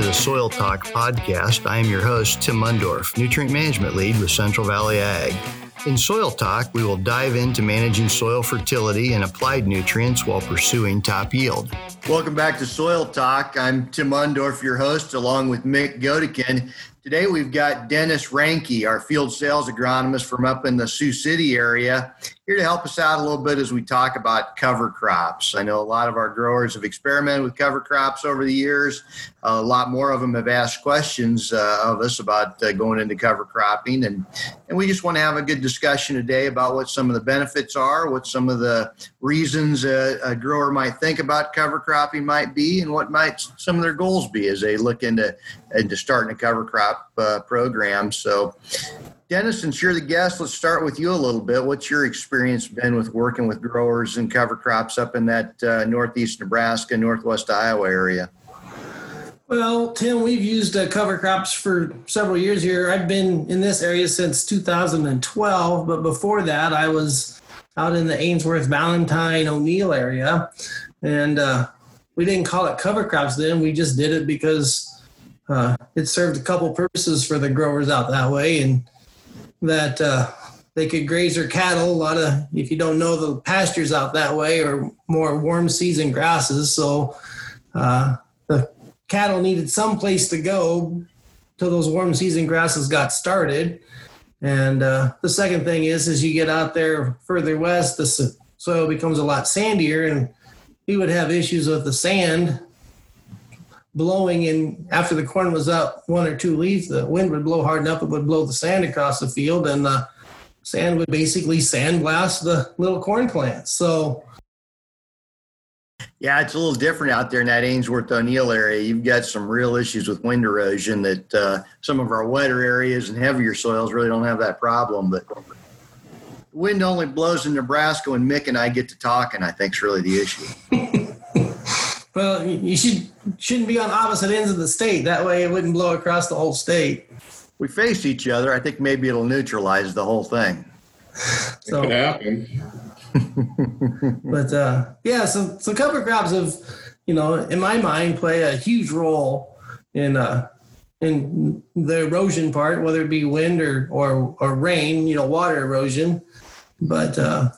to the Soil Talk podcast. I am your host, Tim Mundorf, Nutrient Management Lead with Central Valley Ag. In Soil Talk, we will dive into managing soil fertility and applied nutrients while pursuing top yield. Welcome back to Soil Talk. I'm Tim Mundorf, your host, along with Mick Godekin. Today we've got Dennis Ranke, our field sales agronomist from up in the Sioux City area, here to help us out a little bit as we talk about cover crops. I know a lot of our growers have experimented with cover crops over the years. a lot more of them have asked questions uh, of us about uh, going into cover cropping, and and we just want to have a good discussion today about what some of the benefits are, what some of the reasons a, a grower might think about cover cropping might be, and what might some of their goals be as they look into into starting a cover crop uh, program. So Dennis, since you're the guest, let's start with you a little bit. What's your experience been with working with growers and cover crops up in that uh, northeast Nebraska, northwest Iowa area? Well, Tim, we've used uh, cover crops for several years here. I've been in this area since 2012, but before that, I was out in the Ainsworth, Valentine, O'Neill area, and uh, we didn't call it cover crops then. We just did it because uh, it served a couple purposes for the growers out that way, and that uh, they could graze their cattle. A lot of, if you don't know, the pastures out that way are more warm season grasses. So uh, the cattle needed some place to go till those warm season grasses got started. And uh, the second thing is, as you get out there further west, the soil becomes a lot sandier, and we would have issues with the sand blowing in after the corn was up one or two leaves, the wind would blow hard enough, it would blow the sand across the field, and the sand would basically sandblast the little corn plants. So, yeah, it's a little different out there in that Ainsworth O'Neill area. You've got some real issues with wind erosion that uh, some of our wetter areas and heavier soils really don't have that problem. But wind only blows in Nebraska when Mick and I get to talking, I think is really the issue. Well, you should shouldn't be on opposite ends of the state. That way, it wouldn't blow across the whole state. We face each other. I think maybe it'll neutralize the whole thing. So, it could happen. but uh, yeah, so so cover crops have, you know, in my mind, play a huge role in uh, in the erosion part, whether it be wind or or, or rain, you know, water erosion. But uh,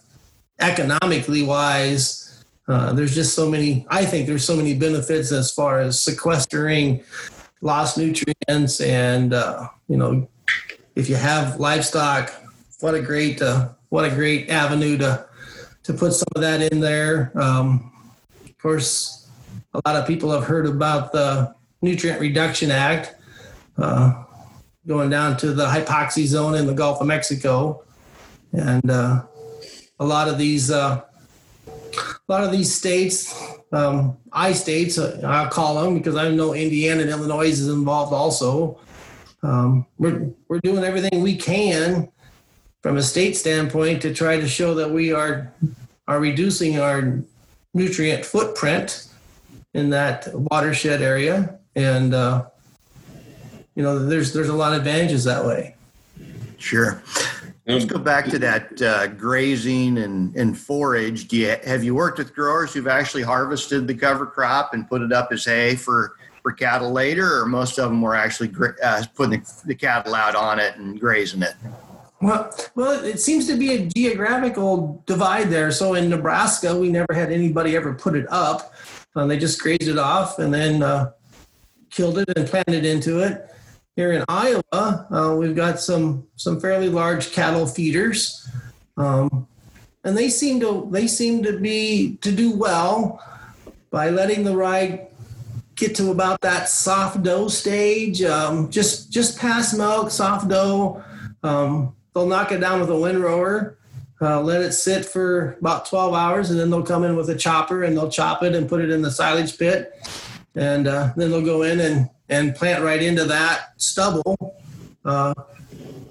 economically wise, uh, there's just so many, I think there's so many benefits as far as sequestering lost nutrients. And, uh, you know, if you have livestock, what a great, uh, what a great avenue to, to put some of that in there. Um, of course, a lot of people have heard about the Nutrient Reduction Act uh, going down to the hypoxia zone in the Gulf of Mexico. And uh, a lot of these a lot of these states, um, I states, uh, I'll call them because I know Indiana and Illinois is involved also. Um, we're, we're doing everything we can from a state standpoint to try to show that we are are reducing our nutrient footprint in that watershed area, and uh, you know, there's there's a lot of advantages that way. Sure. Let's go back to that uh, grazing and, and forage. Do you have you worked with growers who've actually harvested the cover crop and put it up as hay for for cattle later, or most of them were actually uh, putting the, the, cattle out on it and grazing it? Well, well, it seems to be a geographical divide there. So in Nebraska, we never had anybody ever put it up. Uh, they just grazed it off and then uh, killed it and planted into it. Here in Iowa, uh, we've got some some fairly large cattle feeders, um, and they seem to they seem to be to do well by letting the rye get to about that soft dough stage, um, just just past milk, soft dough. Um, they'll knock it down with a windrower, uh, let it sit for about 12 hours, and then they'll come in with a chopper and they'll chop it and put it in the silage pit, and uh, then they'll go in and and plant right into that stubble. Uh,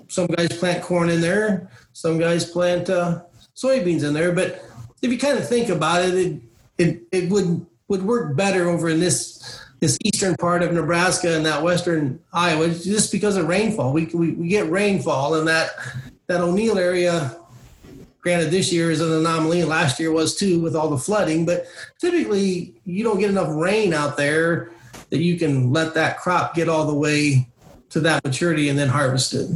some guys plant corn in there, some guys plant uh, soybeans in there. But if you kind of think about it, it it, it would would work better over in this this eastern part of Nebraska and that western Iowa just because of rainfall. We, we, we get rainfall in that that O'Neill area. Granted, this year is an anomaly. Last year was too with all the flooding, but typically you don't get enough rain out there that you can let that crop get all the way to that maturity and then harvest it.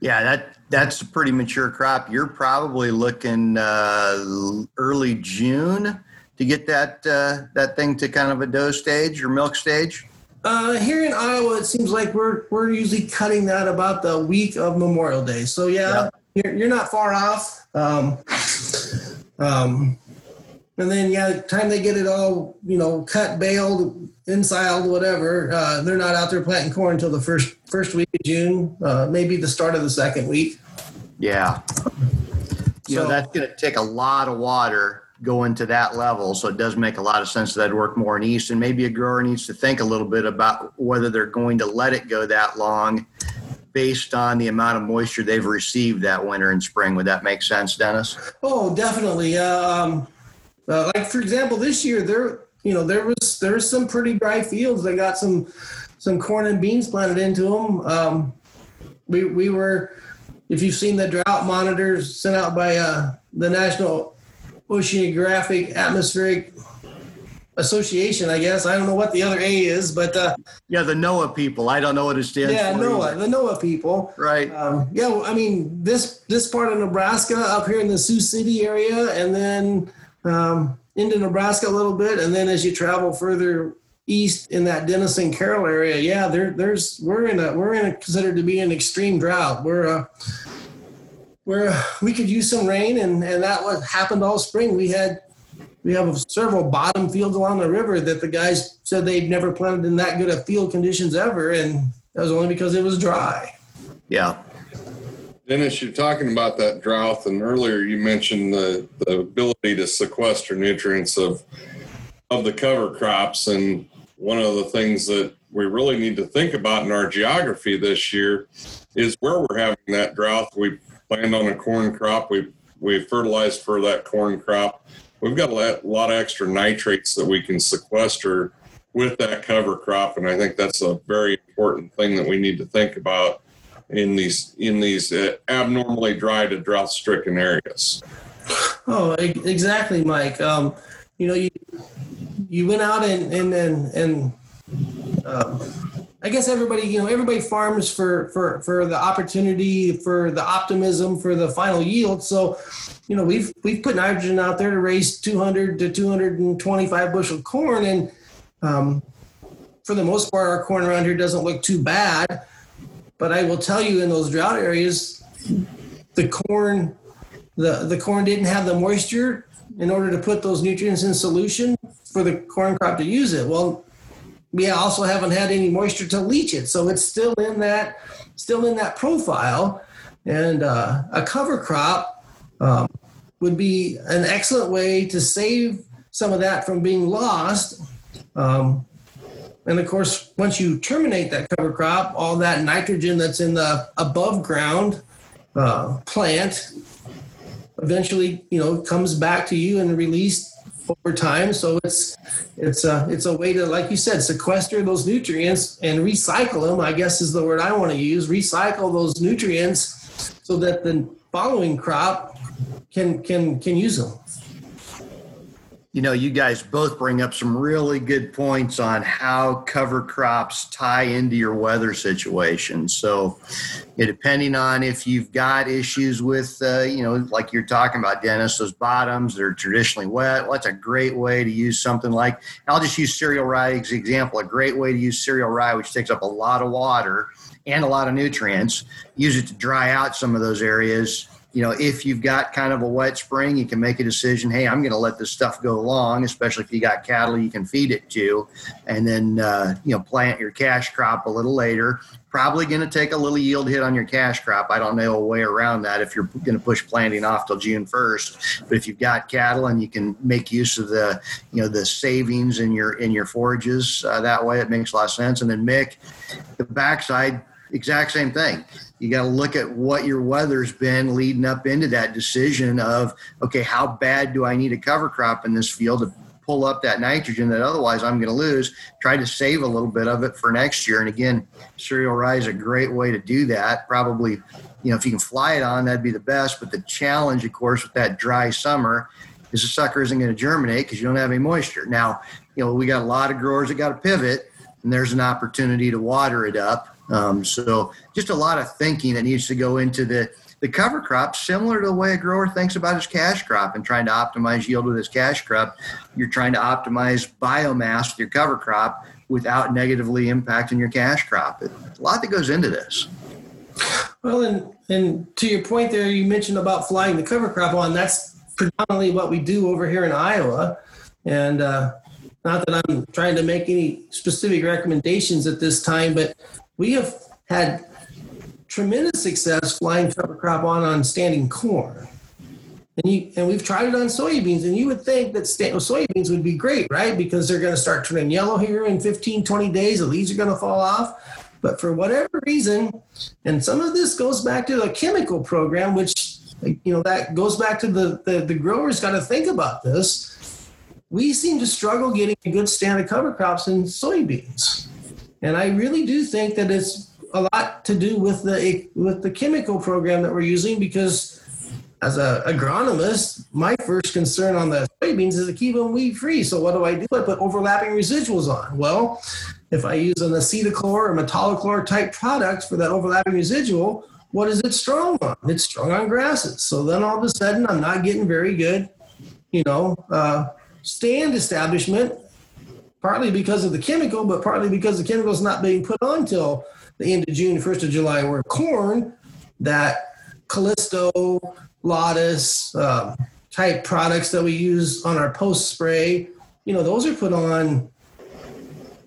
Yeah, that that's a pretty mature crop. You're probably looking uh, early June to get that uh, that thing to kind of a dough stage or milk stage. Uh, here in Iowa, it seems like we're we're usually cutting that about the week of Memorial Day. So yeah, you're, you're not far off. Um, um, and then yeah, time they get it all you know cut, baled, ensiled, whatever. Uh, they're not out there planting corn until the first first week of June, uh, maybe the start of the second week. Yeah. You so, know, that's going to take a lot of water going to that level. So it does make a lot of sense that I'd work more in east. And maybe a grower needs to think a little bit about whether they're going to let it go that long based on the amount of moisture they've received that winter and spring. Would that make sense, Dennis? Oh, definitely. Um, uh, like for example, this year there, you know, there was there was some pretty dry fields. They got some some corn and beans planted into them. Um, we we were, if you've seen the drought monitors sent out by uh, the National Oceanographic Atmospheric Association, I guess. I don't know what the other A is, but uh, yeah, the NOAA people. I don't know what it stands yeah, for. Yeah, NOAA, the NOAA people. Right. Um, yeah, I mean this this part of Nebraska up here in the Sioux City area, and then um, into Nebraska a little bit, and then as you travel further east in that Denison Carroll area, yeah, there there's we're in a we're in a considered to be an extreme drought. We're uh, where we could use some rain, and and that what happened all spring. We had we have several bottom fields along the river that the guys said they'd never planted in that good of field conditions ever, and that was only because it was dry. Yeah. Dennis, you're talking about that drought, and earlier you mentioned the, the ability to sequester nutrients of of the cover crops, and one of the things that we really need to think about in our geography this year is where we're having that drought. We planned on a corn crop. We we fertilized for that corn crop. We've got a lot of extra nitrates that we can sequester with that cover crop, and I think that's a very important thing that we need to think about in these in these uh, abnormally dry to drought-stricken areas. Oh, exactly, Mike. Um, you know, you you went out and and and, and um, I guess everybody, you know, everybody farms for for for the opportunity, for the optimism, for the final yield. So, you know, we've we've put nitrogen out there to raise 200 to 225 bushel corn, and um, for the most part, our corn around here doesn't look too bad. But I will tell you, in those drought areas, the corn, the the corn didn't have the moisture in order to put those nutrients in solution for the corn crop to use it. Well, we also haven't had any moisture to leach it, so it's still in that still in that profile. And uh, a cover crop um, would be an excellent way to save some of that from being lost. Um, and of course, once you terminate that cover crop, all that nitrogen that's in the above ground uh, plant eventually, you know, comes back to you and released over time. So it's it's a it's a way to, like you said, sequester those nutrients and recycle them. I guess is the word I want to use. Recycle those nutrients so that the following crop can can can use them you know, you guys both bring up some really good points on how cover crops tie into your weather situation. So, depending on if you've got issues with, uh, you know, like you're talking about, Dennis, those bottoms that are traditionally wet, well, that's a great way to use something like, I'll just use cereal rye as an example. A great way to use cereal rye, which takes up a lot of water and a lot of nutrients, use it to dry out some of those areas you know, if you've got kind of a wet spring, you can make a decision. Hey, I'm going to let this stuff go along, especially if you got cattle you can feed it to, and then uh, you know plant your cash crop a little later. Probably going to take a little yield hit on your cash crop. I don't know a way around that if you're going to push planting off till June 1st. But if you've got cattle and you can make use of the you know the savings in your in your forages uh, that way, it makes a lot of sense. And then Mick, the backside, exact same thing. You got to look at what your weather's been leading up into that decision of okay how bad do i need a cover crop in this field to pull up that nitrogen that otherwise i'm going to lose? Try to save a little bit of it for next year. And again cereal rye is a great way to do that. Probably you know if you can fly it on that'd be the best. But the challenge of course with that dry summer is the sucker isn't going to germinate because you don't have any moisture. Now you know, we got a lot of growers that got to pivot, and there's an opportunity to water it up. Um, so just a lot of thinking that needs to go into the the cover crop, similar to the way a grower thinks about his cash crop and trying to optimize yield with his cash crop. You're trying to optimize biomass with your cover crop without negatively impacting your cash crop. A lot that goes into this. Well, and and to your point there, you mentioned about flying the cover crop on. That's predominantly what we do over here in Iowa, and uh, not that I'm trying to make any specific recommendations at this time, but we have had tremendous success flying cover crop on on standing corn. And, you, and we've tried it on soybeans, and you would think that sta- soybeans would be great, right? Because they're going to start turning yellow here in 15, 20 days. The leaves are going to fall off. But for whatever reason, and some of this goes back to a chemical program, which you know that goes back to the the, the growers got to think about this. We seem to struggle getting a good stand of cover crops in soybeans, and I really do think that it's a lot to do with the with the chemical program that we're using because as a agronomist, my first concern on the soybeans is to keep them weed free. So what do I do? I put overlapping residuals on. Well, if I use an acetochlor or metolachlor type product for that overlapping residual, what is it strong on? It's strong on grasses. So then all of a sudden, I'm not getting very good, you know, uh, stand establishment, partly because of the chemical, but partly because the chemical is not being put on till the end of June, 1st of July, where corn, that Callisto, Lotus um, type products that we use on our post spray, you know, those are put on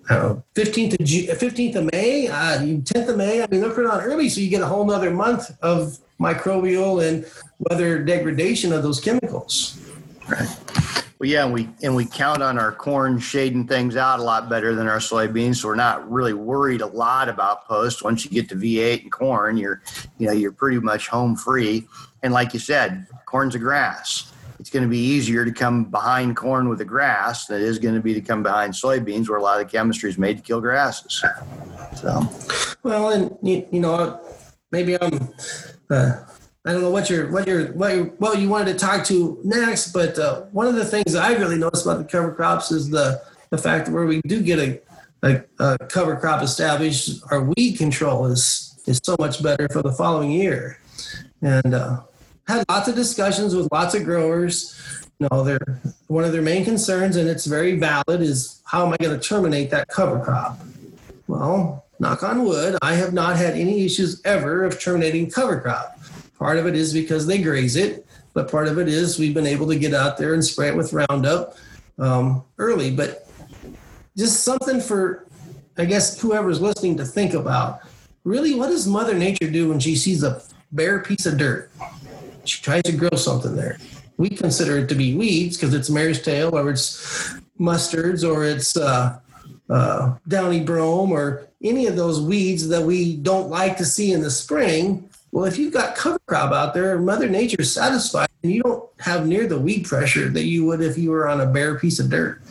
15th of 15th of May, uh, 10th of May. I mean, they're put on early, so you get a whole nother month of microbial and weather degradation of those chemicals. Right. Well, yeah, and we and we count on our corn shading things out a lot better than our soybeans, so we're not really worried a lot about post. Once you get to V8 and corn, you're you know you're pretty much home free. And like you said, corn's a grass it's going to be easier to come behind corn with the grass than it is going to be to come behind soybeans, where a lot of the chemistry is made to kill grasses. So, well, and you, you know, maybe I'm. Uh, I don't know what you're what you're what you what you wanted to talk to next, but uh, one of the things I really noticed about the cover crops is the the fact that where we do get a, a, a cover crop established, our weed control is is so much better for the following year, and uh, had lots of discussions with lots of growers. You know, they're one of their main concerns, and it's very valid, is how am I going to terminate that cover crop? Well, knock on wood, I have not had any issues ever of terminating cover crop. Part of it is because they graze it, but part of it is we've been able to get out there and spray it with Roundup um, early. But just something for, I guess, whoever's listening to think about. Really, what does Mother Nature do when she sees a bare piece of dirt? She tries to grow something there. We consider it to be weeds because it's mare's tail or it's mustards or it's uh, uh, downy brome or any of those weeds that we don't like to see in the spring. Well, if you've got cover crop out there, Mother Nature's satisfied and you don't have near the weed pressure that you would if you were on a bare piece of dirt.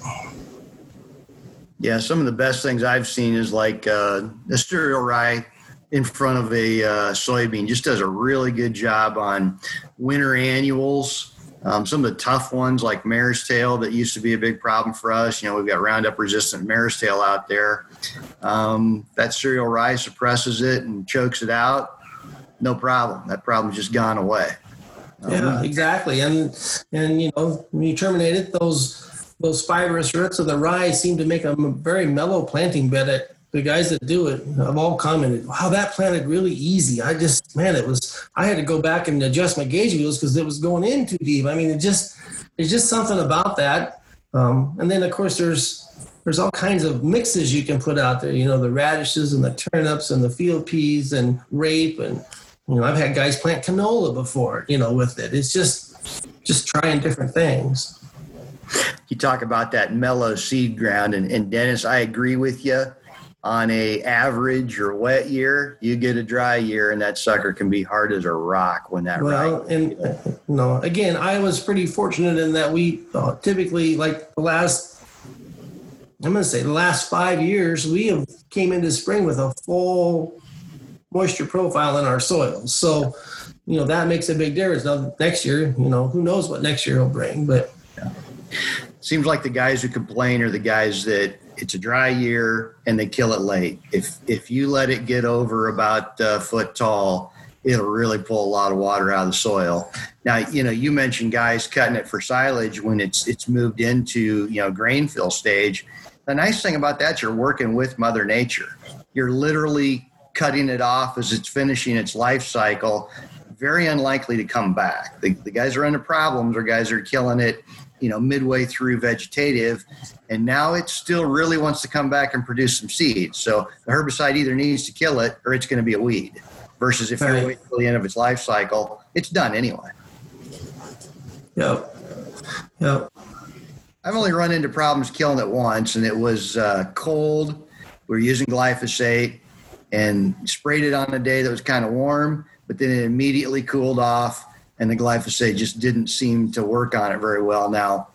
Yeah, some of the best things I've seen is like uh, the cereal rye in front of a uh, soybean just does a really good job on winter annuals. Um, some of the tough ones like mare's tail that used to be a big problem for us. You know, we've got Roundup resistant mare's tail out there. Um, that cereal rye suppresses it and chokes it out. No problem. That problem's just gone away. Um, yeah, exactly. And and you know, when you terminate it, those those fibrous roots of the rye seem to make a very mellow planting bed at the guys that do it have all commented, wow, that planted really easy. I just, man, it was, I had to go back and adjust my gauge wheels because it was going in too deep. I mean, it just, there's just something about that. Um, and then of course there's, there's all kinds of mixes you can put out there, you know, the radishes and the turnips and the field peas and rape. And, you know, I've had guys plant canola before, you know, with it. It's just, just trying different things. You talk about that mellow seed ground and, and Dennis, I agree with you on a average or wet year, you get a dry year, and that sucker can be hard as a rock when that. Well, right, and you know. no, again, I was pretty fortunate in that we uh, typically like the last. I'm going to say the last five years, we have came into spring with a full moisture profile in our soils. So, you know, that makes a big difference. Now, next year, you know, who knows what next year will bring, but. Yeah. seems like the guys who complain are the guys that it's a dry year and they kill it late. If if you let it get over about a foot tall, it'll really pull a lot of water out of the soil. Now, you know, you mentioned guys cutting it for silage when it's it's moved into you know grain fill stage. The nice thing about that, you're working with Mother Nature. You're literally cutting it off as it's finishing its life cycle. Very unlikely to come back. The, the guys are under problems, or guys are killing it you know midway through vegetative and now it still really wants to come back and produce some seeds so the herbicide either needs to kill it or it's going to be a weed versus if right. you're waiting till the end of its life cycle it's done anyway yep yep i've only run into problems killing it once and it was uh, cold we were using glyphosate and sprayed it on a day that was kind of warm but then it immediately cooled off and the glyphosate just didn't seem to work on it very well. Now,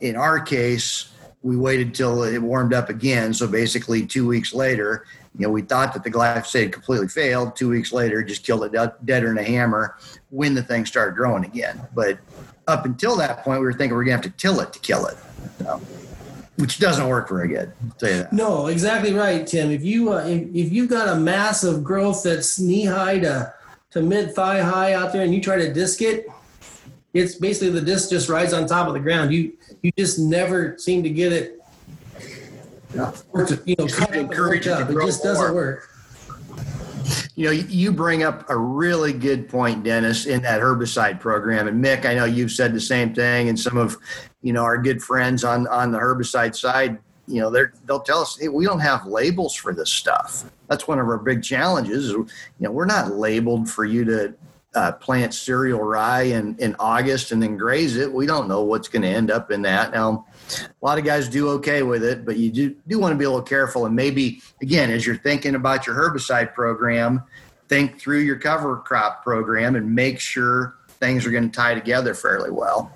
in our case, we waited till it warmed up again. So basically, two weeks later, you know, we thought that the glyphosate completely failed. Two weeks later, just killed it deader than a hammer when the thing started growing again. But up until that point, we were thinking we are gonna have to till it to kill it, so, which doesn't work very good. Tell you that. No, exactly right, Tim. If you uh, if, if you've got a massive growth that's knee high to to mid thigh high out there and you try to disc it, it's basically the disc just rides on top of the ground. You you just never seem to get it. Yeah. To, you know, cut up it, up. it just doesn't work. You know, you bring up a really good point, Dennis, in that herbicide program. And Mick, I know you've said the same thing, and some of you know our good friends on on the herbicide side you know, they they'll tell us, hey, we don't have labels for this stuff. That's one of our big challenges. You know, we're not labeled for you to uh, plant cereal rye in, in August and then graze it. We don't know what's going to end up in that. Now, a lot of guys do okay with it, but you do, do want to be a little careful. And maybe, again, as you're thinking about your herbicide program, think through your cover crop program and make sure things are going to tie together fairly well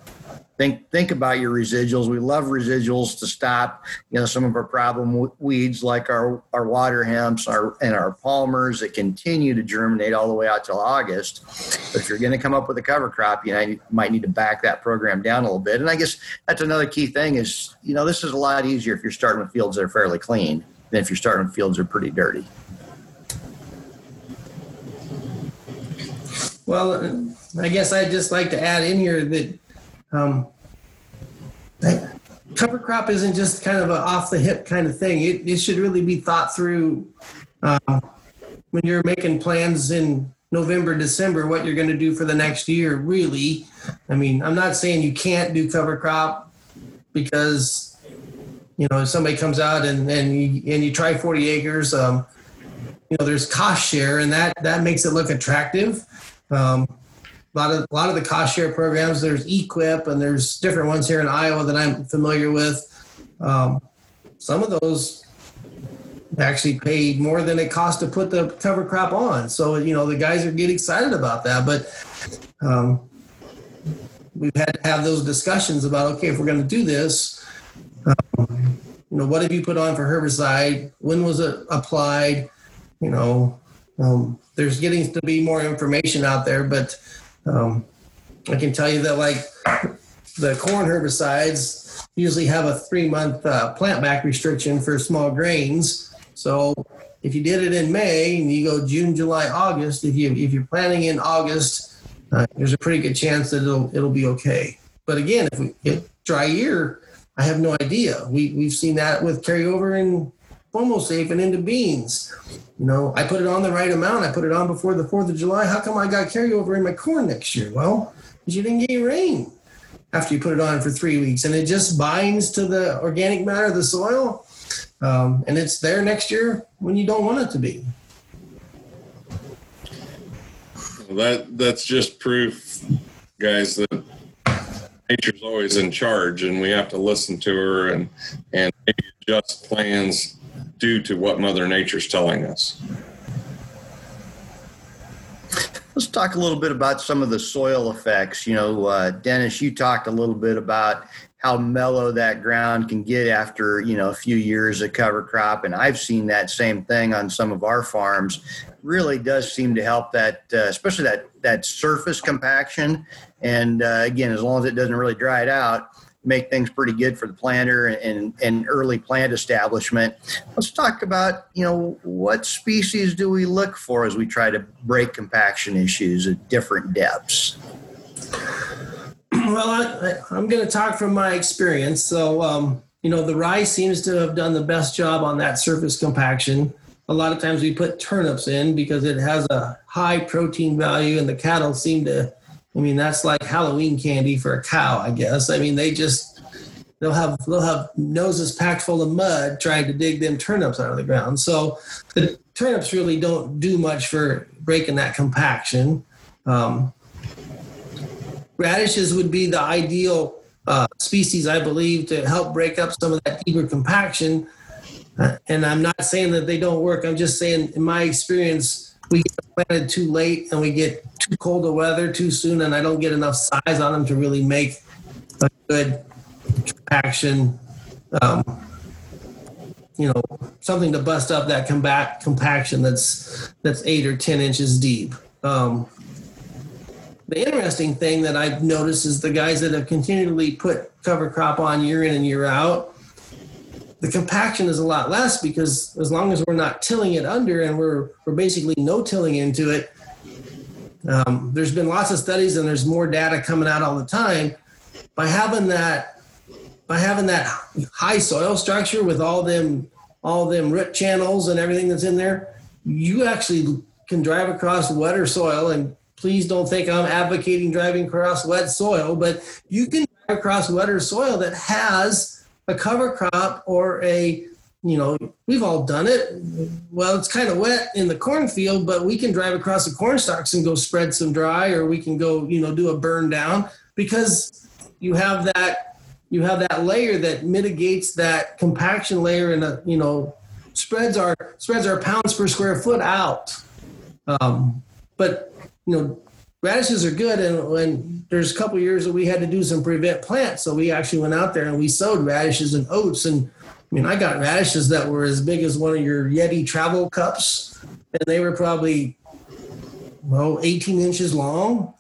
think think about your residuals. We love residuals to stop, you know, some of our problem weeds like our our water hemps, our and our palmers that continue to germinate all the way out till August. But if you're going to come up with a cover crop, you know, you might need to back that program down a little bit. And I guess that's another key thing is, you know, this is a lot easier if you're starting with fields that are fairly clean than if you're starting with fields that are pretty dirty. Well, I guess I'd just like to add in here that um, cover crop isn't just kind of an off the hip kind of thing. It, it should really be thought through uh, when you're making plans in November, December, what you're going to do for the next year. Really, I mean, I'm not saying you can't do cover crop because you know if somebody comes out and and you, and you try 40 acres. Um, you know, there's cost share, and that that makes it look attractive. Um, a lot of a lot of the cost share programs. There's EQIP and there's different ones here in Iowa that I'm familiar with. Um, some of those actually paid more than it cost to put the cover crop on. So you know the guys are getting excited about that, but um, we've had to have those discussions about okay, if we're going to do this, um, you know, what have you put on for herbicide? When was it applied? You know, um, there's getting to be more information out there, but um, I can tell you that like the corn herbicides usually have a three month uh, plant back restriction for small grains. So if you did it in May and you go June, July, August, if you if you're planting in August, uh, there's a pretty good chance that it'll it'll be okay. But again, if we if dry year, I have no idea. We we've seen that with carryover in safe and into beans. You know, I put it on the right amount. I put it on before the 4th of July. How come I got carryover in my corn next year? Well, because you didn't get rain after you put it on for three weeks. And it just binds to the organic matter of the soil. Um, and it's there next year when you don't want it to be. That that's just proof, guys, that nature's always in charge, and we have to listen to her and and adjust plans due to what Mother Nature's telling us. Let's talk a little bit about some of the soil effects. You know, uh, Dennis, you talked a little bit about how mellow that ground can get after you know a few years of cover crop, and I've seen that same thing on some of our farms. Really does seem to help that, uh, especially that that surface compaction. And uh, again, as long as it doesn't really dry it out, make things pretty good for the planter and, and early plant establishment. Let's talk about, you know, what species do we look for as we try to break compaction issues at different depths? Well, I, am going to talk from my experience. So, um, you know, the rye seems to have done the best job on that surface compaction. A lot of times we put turnips in because it has a high protein value, and the cattle seem to I mean, that's like Halloween candy for a cow, I guess. I mean, they just they'll have they'll have noses packed full of mud trying to dig them turnips out of the ground. So the turnips really don't do much for breaking that compaction. Um, radishes would be the ideal uh, species, I believe, to help break up some of that deeper compaction. Uh, and I'm not saying that they don't work. I'm just saying, in my experience, we get planted too late and we get too cold of weather too soon, and I don't get enough size on them to really make a good compaction. Um, you know, something to bust up that combat compaction that's that's eight or ten inches deep. Um, the interesting thing that I've noticed is the guys that have continually put cover crop on year in and year out, the compaction is a lot less because as long as we're not tilling it under and we're we're basically no tilling into it, um, there's been lots of studies and there's more data coming out all the time. By having that, by having that high soil structure with all them all them root channels and everything that's in there, you actually can drive across wetter soil. And please don't think I'm advocating driving across wet soil, but you can drive across wetter soil that has a cover crop or a you know, we've all done it. Well, it's kind of wet in the cornfield, but we can drive across the corn stalks and go spread some dry, or we can go, you know, do a burn down because you have that you have that layer that mitigates that compaction layer and a, you know spreads our spreads our pounds per square foot out. Um, but you know, radishes are good, and when there's a couple years that we had to do some prevent plants, so we actually went out there and we sowed radishes and oats and I mean, I got radishes that were as big as one of your Yeti travel cups, and they were probably, well, 18 inches long.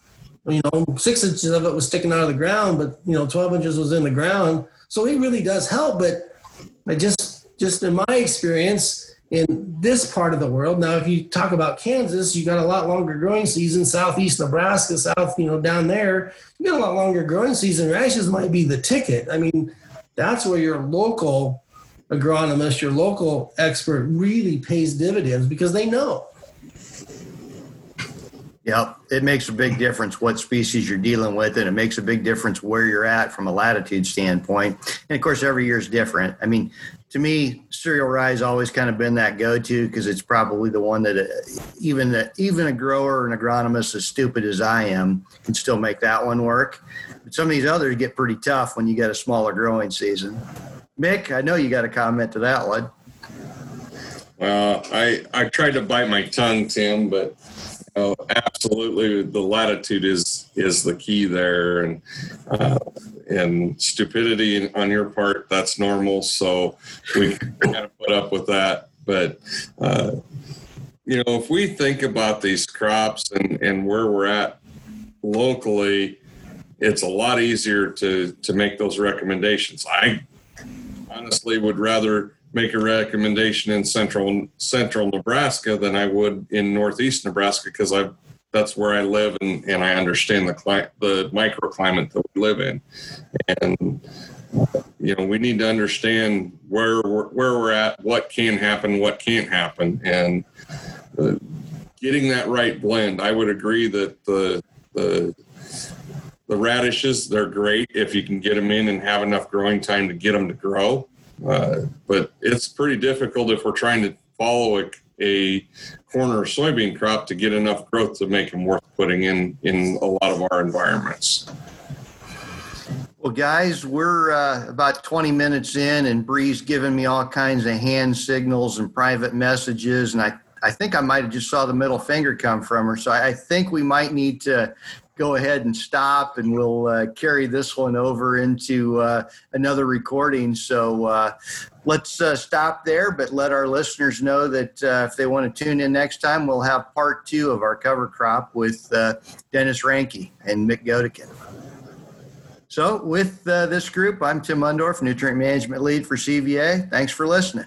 You know, six inches of it was sticking out of the ground, but you know, 12 inches was in the ground. So it really does help. But I just, just in my experience in this part of the world, now if you talk about Kansas, you got a lot longer growing season. Southeast Nebraska, south, you know, down there, you got a lot longer growing season. Radishes might be the ticket. I mean, that's where your local agronomist, your local expert really pays dividends because they know. Yep, it makes a big difference what species you're dealing with, and it makes a big difference where you're at from a latitude standpoint. And of course, every year is different. I mean, to me, cereal rye has always kind of been that go-to because it's probably the one that uh, even the, even a grower and agronomist as stupid as I am can still make that one work. But some of these others get pretty tough when you get a smaller growing season. Mick, I know you got a comment to that one. Well, I I tried to bite my tongue, Tim, but absolutely the latitude is is the key there, and uh, and stupidity on your part that's normal. So we got to put up with that. But uh, you know, if we think about these crops and and where we're at locally, it's a lot easier to to make those recommendations. I honestly would rather make a recommendation in central central Nebraska than I would in northeast Nebraska because I that's where I live and, and I understand the cli- the microclimate that we live in, and you know we need to understand where we're, where we're at, what can happen, what can't happen, and uh, getting that right blend. I would agree that the the the radishes, they're great if you can get them in and have enough growing time to get them to grow. Uh, but it's pretty difficult if we're trying to follow a, a corn or soybean crop to get enough growth to make them worth putting in in a lot of our environments. Well, guys, we're uh, about 20 minutes in, and Bree's giving me all kinds of hand signals and private messages, and I I think I might have just saw the middle finger come from her. So I think we might need to go ahead and stop and we'll uh, carry this one over into uh, another recording. So uh, let's uh, stop there, but let our listeners know that uh, if they want to tune in next time, we'll have part two of our cover crop with Dennis Ranke and Mick Godekin. So, with this group, I'm Tim Mundorf, Nutrient Management Lead for CVA. Thanks for listening.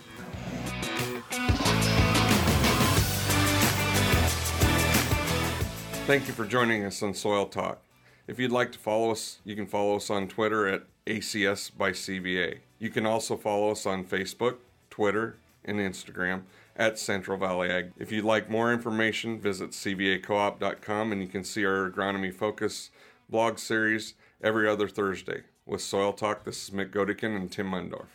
Thank you for joining us on Soil Talk. If you'd like to follow us, you can follow us on Twitter at ACS by CVA. You can also follow us on Facebook, Twitter, and Instagram at Central Valley Ag. If you'd like more information, visit cvacoop.com and you can see our agronomy focus blog series every other Thursday. With Soil Talk, this is Mick Godikin and Tim Mundorf.